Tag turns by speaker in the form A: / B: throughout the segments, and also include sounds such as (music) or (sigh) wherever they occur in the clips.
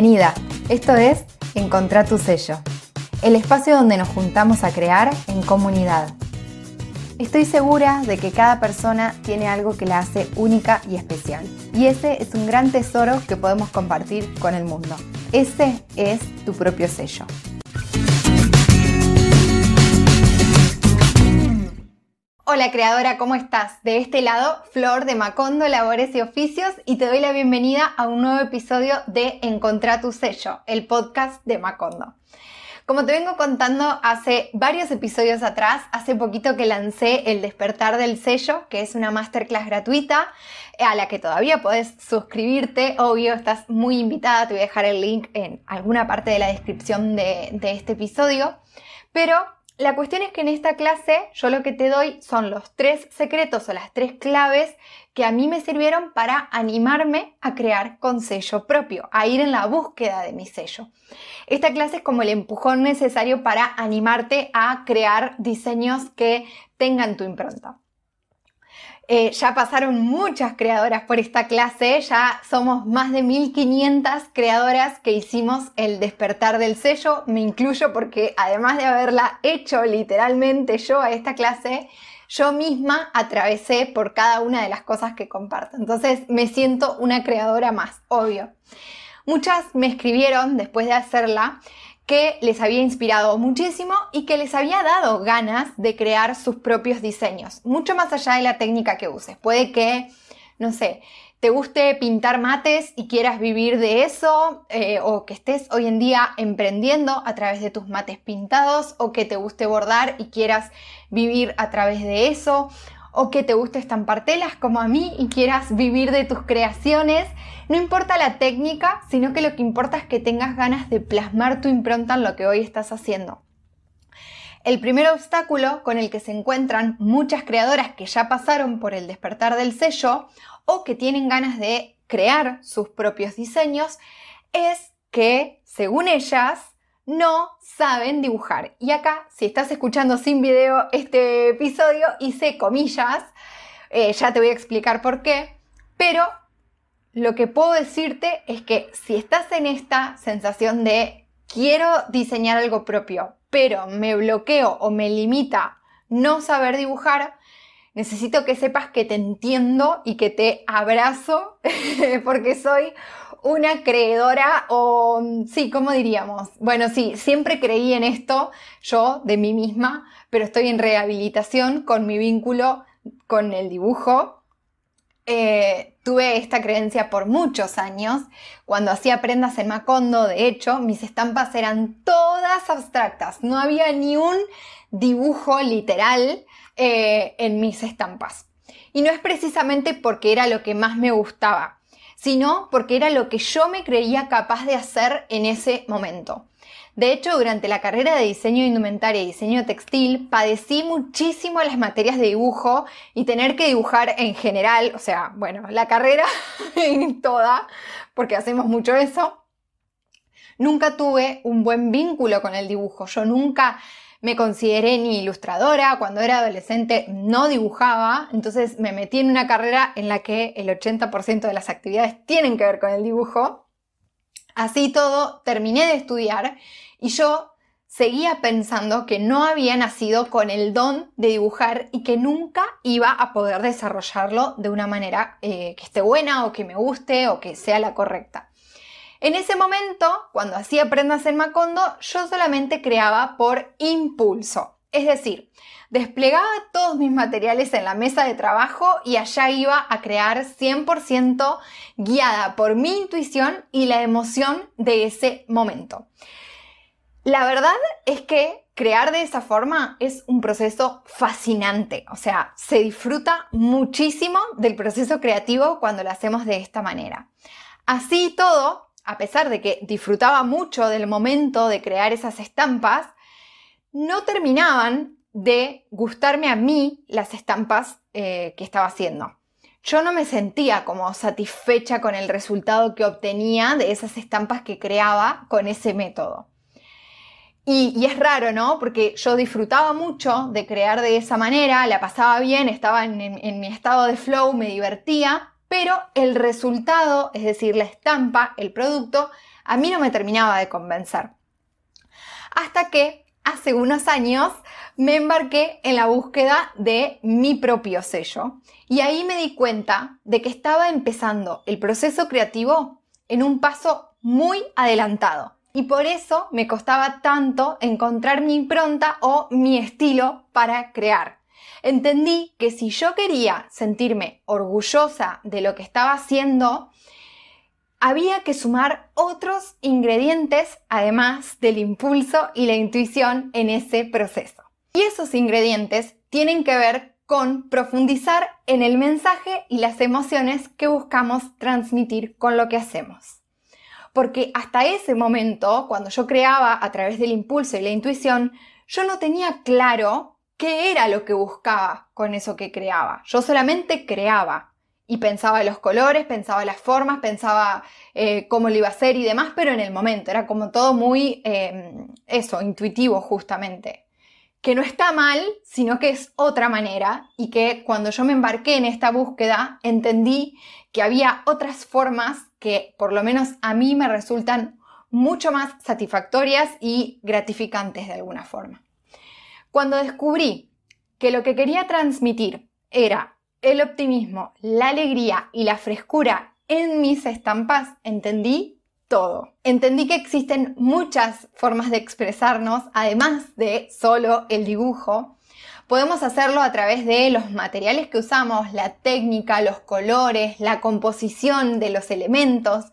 A: Bienvenida, esto es Encontrar tu sello, el espacio donde nos juntamos a crear en comunidad. Estoy segura de que cada persona tiene algo que la hace única y especial, y ese es un gran tesoro que podemos compartir con el mundo. Ese es tu propio sello. Hola creadora, ¿cómo estás? De este lado, Flor de Macondo, Labores y Oficios y te doy la bienvenida a un nuevo episodio de Encontrar tu sello, el podcast de Macondo. Como te vengo contando hace varios episodios atrás, hace poquito que lancé el despertar del sello, que es una masterclass gratuita a la que todavía puedes suscribirte. Obvio, estás muy invitada, te voy a dejar el link en alguna parte de la descripción de, de este episodio. Pero la cuestión es que en esta clase yo lo que te doy son los tres secretos o las tres claves que a mí me sirvieron para animarme a crear con sello propio, a ir en la búsqueda de mi sello. Esta clase es como el empujón necesario para animarte a crear diseños que tengan tu impronta. Eh, ya pasaron muchas creadoras por esta clase, ya somos más de 1500 creadoras que hicimos el despertar del sello, me incluyo porque además de haberla hecho literalmente yo a esta clase, yo misma atravesé por cada una de las cosas que comparto. Entonces me siento una creadora más, obvio. Muchas me escribieron después de hacerla que les había inspirado muchísimo y que les había dado ganas de crear sus propios diseños, mucho más allá de la técnica que uses. Puede que, no sé, te guste pintar mates y quieras vivir de eso, eh, o que estés hoy en día emprendiendo a través de tus mates pintados, o que te guste bordar y quieras vivir a través de eso, o que te guste estampar telas como a mí y quieras vivir de tus creaciones. No importa la técnica, sino que lo que importa es que tengas ganas de plasmar tu impronta en lo que hoy estás haciendo. El primer obstáculo con el que se encuentran muchas creadoras que ya pasaron por el despertar del sello o que tienen ganas de crear sus propios diseños es que, según ellas, no saben dibujar. Y acá, si estás escuchando sin video este episodio, hice comillas, eh, ya te voy a explicar por qué, pero lo que puedo decirte es que si estás en esta sensación de quiero diseñar algo propio, pero me bloqueo o me limita no saber dibujar, necesito que sepas que te entiendo y que te abrazo (laughs) porque soy una creedora o sí, ¿cómo diríamos? Bueno, sí, siempre creí en esto yo de mí misma, pero estoy en rehabilitación con mi vínculo con el dibujo. Eh, tuve esta creencia por muchos años. Cuando hacía prendas en Macondo, de hecho, mis estampas eran todas abstractas. No había ni un dibujo literal eh, en mis estampas. Y no es precisamente porque era lo que más me gustaba sino porque era lo que yo me creía capaz de hacer en ese momento. De hecho, durante la carrera de diseño de indumentaria y diseño textil, padecí muchísimo las materias de dibujo y tener que dibujar en general, o sea, bueno, la carrera (laughs) en toda, porque hacemos mucho eso. Nunca tuve un buen vínculo con el dibujo. Yo nunca me consideré ni ilustradora, cuando era adolescente no dibujaba, entonces me metí en una carrera en la que el 80% de las actividades tienen que ver con el dibujo. Así todo, terminé de estudiar y yo seguía pensando que no había nacido con el don de dibujar y que nunca iba a poder desarrollarlo de una manera eh, que esté buena o que me guste o que sea la correcta. En ese momento, cuando hacía prendas en Macondo, yo solamente creaba por impulso. Es decir, desplegaba todos mis materiales en la mesa de trabajo y allá iba a crear 100% guiada por mi intuición y la emoción de ese momento. La verdad es que crear de esa forma es un proceso fascinante, o sea, se disfruta muchísimo del proceso creativo cuando lo hacemos de esta manera. Así todo, a pesar de que disfrutaba mucho del momento de crear esas estampas, no terminaban de gustarme a mí las estampas eh, que estaba haciendo. Yo no me sentía como satisfecha con el resultado que obtenía de esas estampas que creaba con ese método. Y, es raro, ¿no? Porque yo disfrutaba mucho de crear de esa manera, la pasaba bien, estaba en mi estado de flow, me divertía, pero el resultado, es decir, la estampa, el producto, a mí no me terminaba de convencer. Hasta que hace unos años me embarqué en la búsqueda de mi propio sello y ahí me di cuenta de que estaba empezando el proceso creativo en un paso muy adelantado. Y por eso me costaba tanto encontrar mi impronta o mi estilo para crear. Entendí que si yo quería sentirme orgullosa de lo que estaba haciendo, había que sumar otros ingredientes además del impulso y la intuición en ese proceso. Y esos ingredientes tienen que ver con profundizar en el mensaje y las emociones que buscamos transmitir con lo que hacemos. Porque hasta ese momento, cuando yo creaba a través del impulso y la intuición, yo no tenía claro qué era lo que buscaba con eso que creaba. Yo solamente creaba, y pensaba los colores, pensaba las formas, pensaba eh, cómo lo iba a hacer y demás, pero en el momento era como todo muy, em, eso, intuitivo justamente. Que no está mal, sino que es otra manera y que cuando yo me embarqué en esta búsqueda entendí que había otras formas que por lo menos a mí me resultan mucho más satisfactorias y gratificantes de alguna forma. Cuando descubrí que lo que quería transmitir era el optimismo, la alegría y la frescura en mis estampas, entendí todo. Entendí que existen muchas formas de expresarnos, además de solo el dibujo. Podemos hacerlo a través de los materiales que usamos, la técnica, los colores, la composición de los elementos.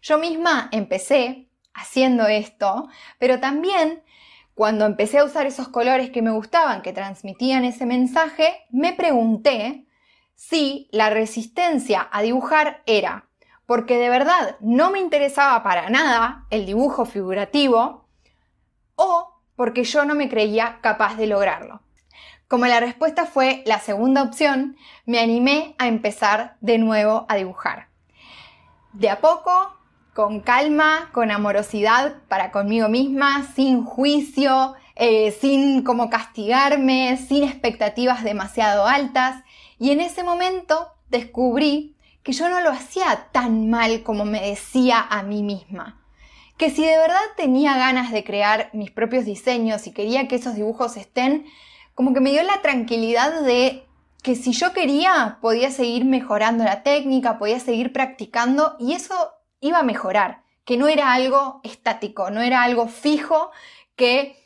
A: Yo misma empecé haciendo esto, pero también cuando empecé a usar esos colores que me gustaban, que transmitían ese mensaje, me pregunté si la resistencia a dibujar era porque de verdad no me interesaba para nada el dibujo figurativo o porque yo no me creía capaz de lograrlo. Como la respuesta fue la segunda opción, me animé a empezar de nuevo a dibujar. De a poco, con calma, con amorosidad para conmigo misma, sin juicio, eh, sin como castigarme, sin expectativas demasiado altas y en ese momento descubrí que yo no lo hacía tan mal como me decía a mí misma. Que si de verdad tenía ganas de crear mis propios diseños y quería que esos dibujos estén, como que me dio la tranquilidad de que si yo quería podía seguir mejorando la técnica, podía seguir practicando y eso iba a mejorar, que no era algo estático, no era algo fijo que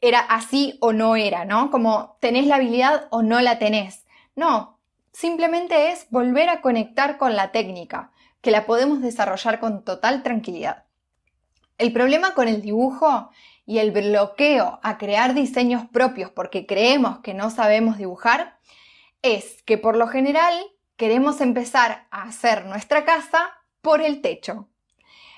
A: era así o no era, ¿no? Como tenés la habilidad o no la tenés. No, simplemente es volver a conectar con la técnica, que la podemos desarrollar con total tranquilidad. El problema con el dibujo y el bloqueo a crear diseños propios porque creemos que no sabemos dibujar es que por lo general queremos empezar a hacer nuestra casa por el techo.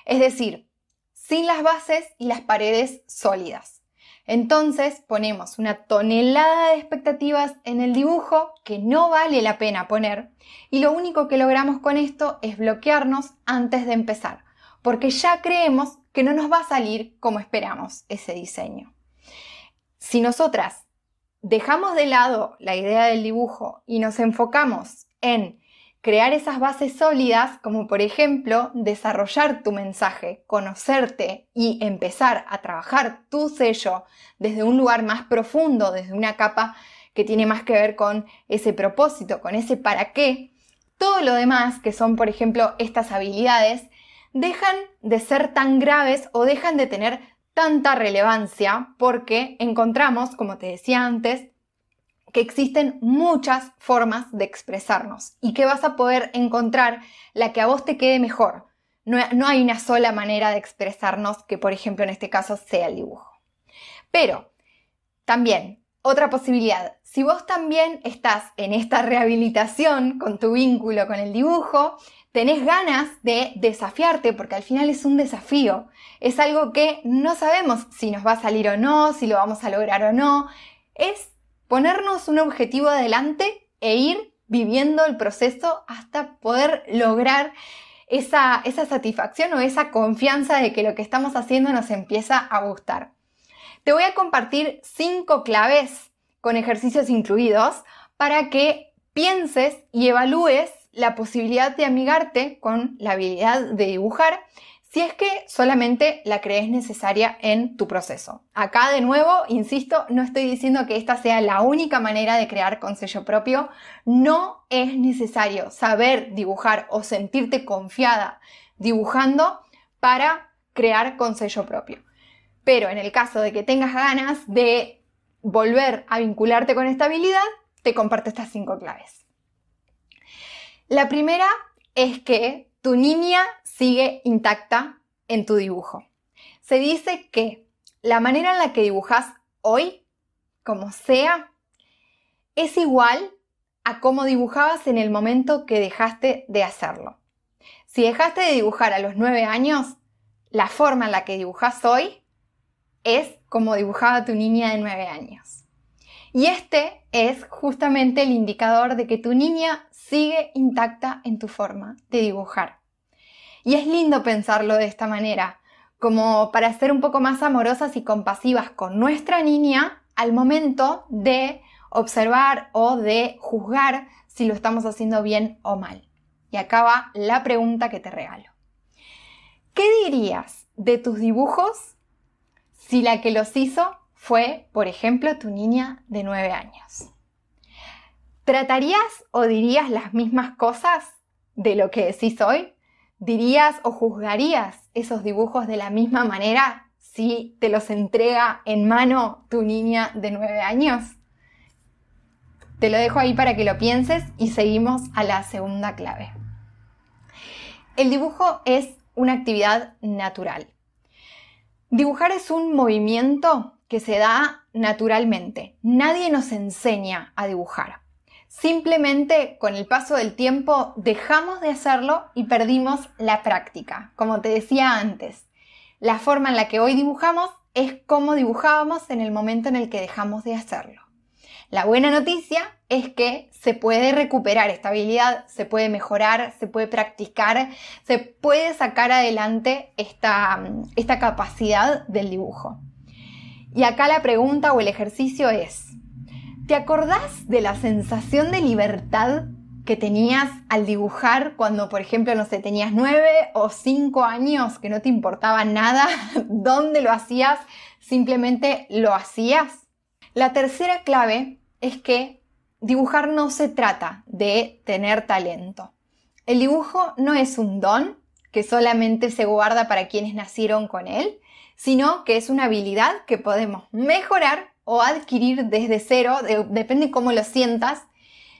A: Es decir, sin las bases y las paredes sólidas. Entonces ponemos una tonelada de expectativas en el dibujo que no vale la pena poner y lo único que logramos con esto es bloquearnos antes de empezar, porque ya creemos que no nos va a salir como esperamos ese diseño. Si nosotras dejamos de lado la idea del dibujo y nos enfocamos en crear esas bases sólidas, como por ejemplo desarrollar tu mensaje, conocerte y empezar a trabajar tu sello desde un lugar más profundo, desde una capa que tiene más que ver con ese propósito, con ese para qué, todo lo demás, que son por ejemplo estas habilidades, dejan de ser tan graves o dejan de tener tanta relevancia porque encontramos, como te decía antes, que existen muchas formas de expresarnos y que vas a poder encontrar la que a vos te quede mejor. No, no, hay una sola manera de expresarnos que, por ejemplo, en este caso sea el dibujo. Pero, también, otra posibilidad, si vos también estás en esta rehabilitación con tu vínculo con el dibujo, tenés ganas de desafiarte, porque al final es un desafío, es algo que no sabemos si nos va a salir o no, si lo vamos a lograr o no, es ponernos un objetivo adelante e ir viviendo el proceso hasta poder lograr esa, esa satisfacción o esa confianza de que lo que estamos haciendo nos empieza a gustar. Te voy a compartir cinco claves con ejercicios incluidos para que pienses y evalúes la posibilidad de amigarte con la habilidad de dibujar si es que solamente la crees necesaria en tu proceso. Acá de nuevo, insisto, no estoy diciendo que esta sea la única manera de crear con sello propio. No es necesario saber dibujar o sentirte confiada dibujando para crear con sello propio. Pero en el caso de que tengas ganas de volver a vincularte con esta habilidad, te comparto estas cinco claves. La primera es que tu niña sigue intacta en tu dibujo. Se dice que la manera en la que dibujas hoy, como sea, es igual a cómo dibujabas en el momento que dejaste de hacerlo. Si dejaste de dibujar a los nueve años, la forma en la que dibujas hoy es como dibujaba tu niña de nueve años. Y este es justamente el indicador de que tu niña sigue intacta en tu forma de dibujar. Y es lindo pensarlo de esta manera, como para ser un poco más amorosas y compasivas con nuestra niña al momento de observar o de juzgar si lo estamos haciendo bien o mal. Y acá va la pregunta que te regalo. ¿Qué dirías de tus dibujos si la que los hizo fue, por ejemplo, tu niña de 9 años? ¿Tratarías o dirías las mismas cosas de lo que decís hoy? ¿Dirías o juzgarías esos dibujos de la misma manera si te los entrega en mano tu niña de 9 años? Te lo dejo ahí para que lo pienses y seguimos a la segunda clave. El dibujo es una actividad natural. Dibujar es un movimiento que se da naturalmente. Nadie nos enseña a dibujar. Simplemente con el paso del tiempo dejamos de hacerlo y perdimos la práctica. Como te decía antes, la forma en la que hoy dibujamos es como dibujábamos en el momento en el que dejamos de hacerlo. La buena noticia es que se puede recuperar esta habilidad, se puede mejorar, se puede practicar, se puede sacar adelante esta, esta capacidad del dibujo. Y acá la pregunta o el ejercicio es, ¿Te acordás de la sensación de libertad que tenías al dibujar cuando, por ejemplo, no sé, tenías nueve o cinco años, que no te importaba nada (laughs) dónde lo hacías, simplemente lo hacías? La tercera clave es que dibujar no se trata de tener talento. El dibujo no es un don que solamente se guarda para quienes nacieron con él, sino que es una habilidad que podemos mejorar o adquirir desde cero, depende cómo lo sientas.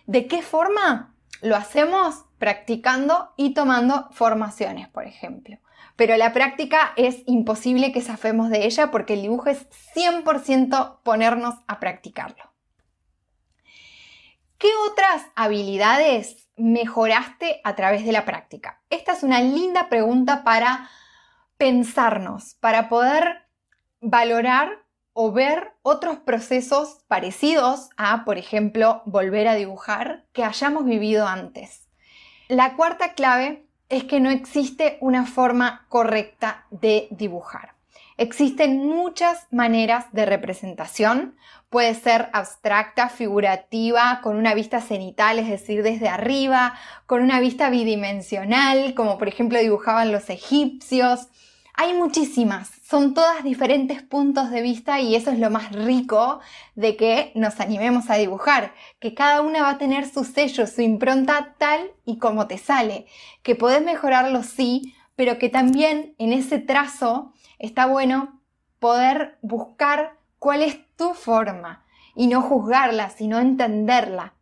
A: ¿De qué forma? Lo hacemos practicando y tomando formaciones, por ejemplo. Pero la práctica es imposible que zafemos de ella porque el dibujo es 100% ponernos a practicarlo. ¿Qué otras habilidades mejoraste a través de la práctica? Esta es una linda pregunta para pensarnos, para poder valorar o ver otros procesos parecidos a, por ejemplo, volver a dibujar que hayamos vivido antes. La cuarta clave es que no existe una forma correcta de dibujar. Existen muchas maneras de representación. Puede ser abstracta, figurativa, con una vista cenital, es decir, desde arriba, con una vista bidimensional, como por ejemplo dibujaban los egipcios, hay muchísimas, son todas diferentes puntos de vista y eso es lo más rico de que nos animemos a dibujar, que cada una va a tener su sello, su impronta tal y como te sale, que podés mejorarlo sí, pero que también en ese trazo está bueno poder buscar cuál es tu forma y no juzgarla, sino entenderla.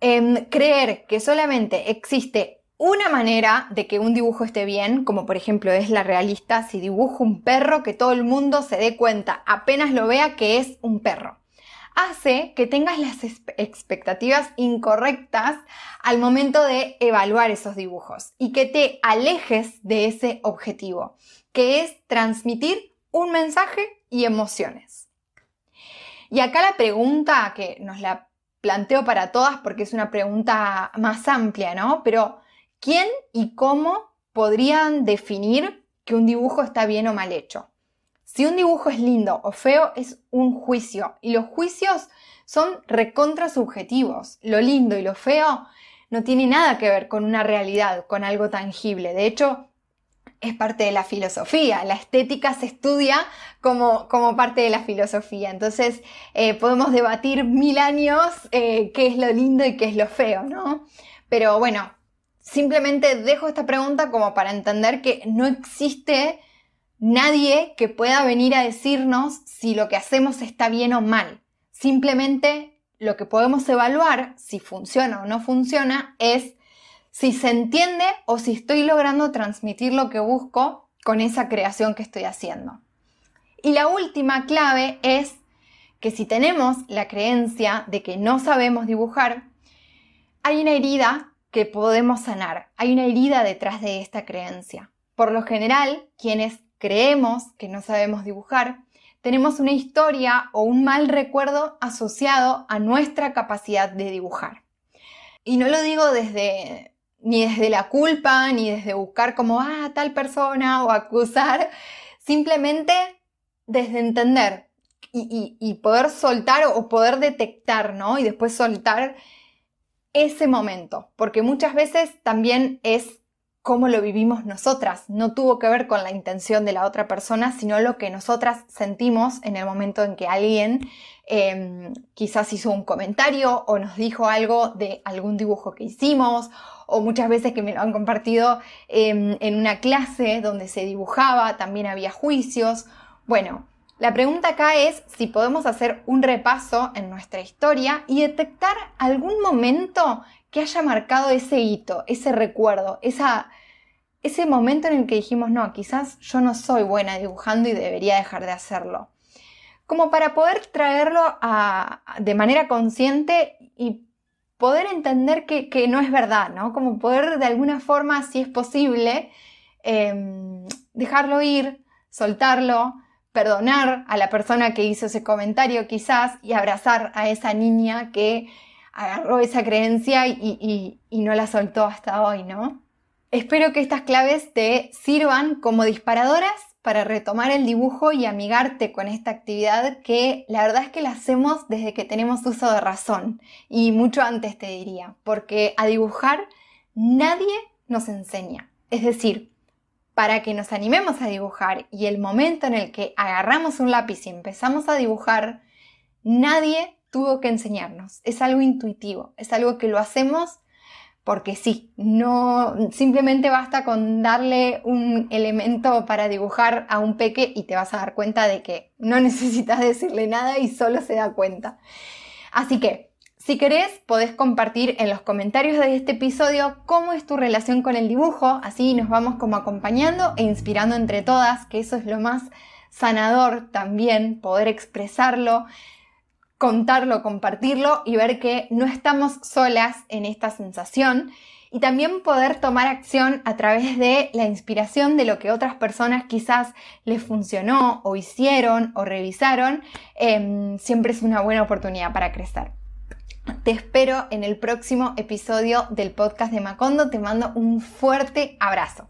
A: Em, creer que solamente existe una manera de que un dibujo esté bien, como por ejemplo es la realista, si dibujo un perro que todo el mundo se dé cuenta apenas lo vea que es un perro. Hace que tengas las expectativas incorrectas al momento de evaluar esos dibujos y que te alejes de ese objetivo, que es transmitir un mensaje y emociones. Y acá la pregunta que nos la planteo para todas porque es una pregunta más amplia, ¿no? Pero ¿Quién y cómo podrían definir que un dibujo está bien o mal hecho? Si un dibujo es lindo o feo es un juicio y los juicios son recontra subjetivos. Lo lindo y lo feo no tiene nada que ver con una realidad, con algo tangible. De hecho, es parte de la filosofía. La estética se estudia como, como parte de la filosofía. Entonces, eh, podemos debatir mil años eh, qué es lo lindo y qué es lo feo, ¿no? Pero bueno, simplemente dejo esta pregunta como para entender que no existe nadie que pueda venir a decirnos si lo que hacemos está bien o mal. Simplemente lo que podemos evaluar, si funciona o no funciona, es si se entiende o si estoy logrando transmitir lo que busco con esa creación que estoy haciendo. Y la última clave es que si tenemos la creencia de que no sabemos dibujar, hay una herida que podemos sanar, hay una herida detrás de esta creencia. Por lo general, quienes creemos que no sabemos dibujar, tenemos una historia o un mal recuerdo asociado a nuestra capacidad de dibujar. Y no lo digo desde ni desde la culpa, ni desde buscar como, ah, tal persona o acusar, simplemente desde entender y, poder soltar o poder detectar, ¿no? Y después soltar ese momento, porque muchas veces también es cómo lo vivimos nosotras. No tuvo que ver con la intención de la otra persona, sino lo que nosotras sentimos en el momento en que alguien em, quizás hizo un comentario o nos dijo algo de algún dibujo que hicimos, o muchas veces que me lo han compartido em, en una clase donde se dibujaba, también había juicios. Bueno, la pregunta acá es si podemos hacer un repaso en nuestra historia y detectar algún momento que haya marcado ese hito, ese recuerdo, esa, ese momento en el que dijimos, no, quizás yo no soy buena dibujando y debería dejar de hacerlo. Como para poder traerlo de manera consciente y poder entender que, no es verdad, ¿no? Como poder de alguna forma, si es posible, em, dejarlo ir, soltarlo, perdonar a la persona que hizo ese comentario quizás y abrazar a esa niña que agarró esa creencia y, no la soltó hasta hoy, ¿no? Espero que estas claves te sirvan como disparadoras para retomar el dibujo y amigarte con esta actividad que la verdad es que la hacemos desde que tenemos uso de razón y mucho antes te diría, porque a dibujar nadie nos enseña. Es decir, para que nos animemos a dibujar y el momento en el que agarramos un lápiz y empezamos a dibujar, nadie tuvo que enseñarnos. Es algo intuitivo, es algo que lo hacemos porque sí, no simplemente basta con darle un elemento para dibujar a un peque y te vas a dar cuenta de que no (laughs) necesitas decirle nada y solo se da cuenta. Así que, si querés, podés compartir en los comentarios de este episodio cómo es tu relación con el dibujo, así nos vamos como acompañando e inspirando entre todas, que eso es lo más sanador también, poder expresarlo contarlo, compartirlo y ver que no estamos solas en esta sensación y también poder tomar acción a través de la inspiración de lo que otras personas quizás les funcionó o hicieron o revisaron, em, siempre es una buena oportunidad para crecer. Te espero en el próximo episodio del podcast de Macondo. Te mando un fuerte abrazo.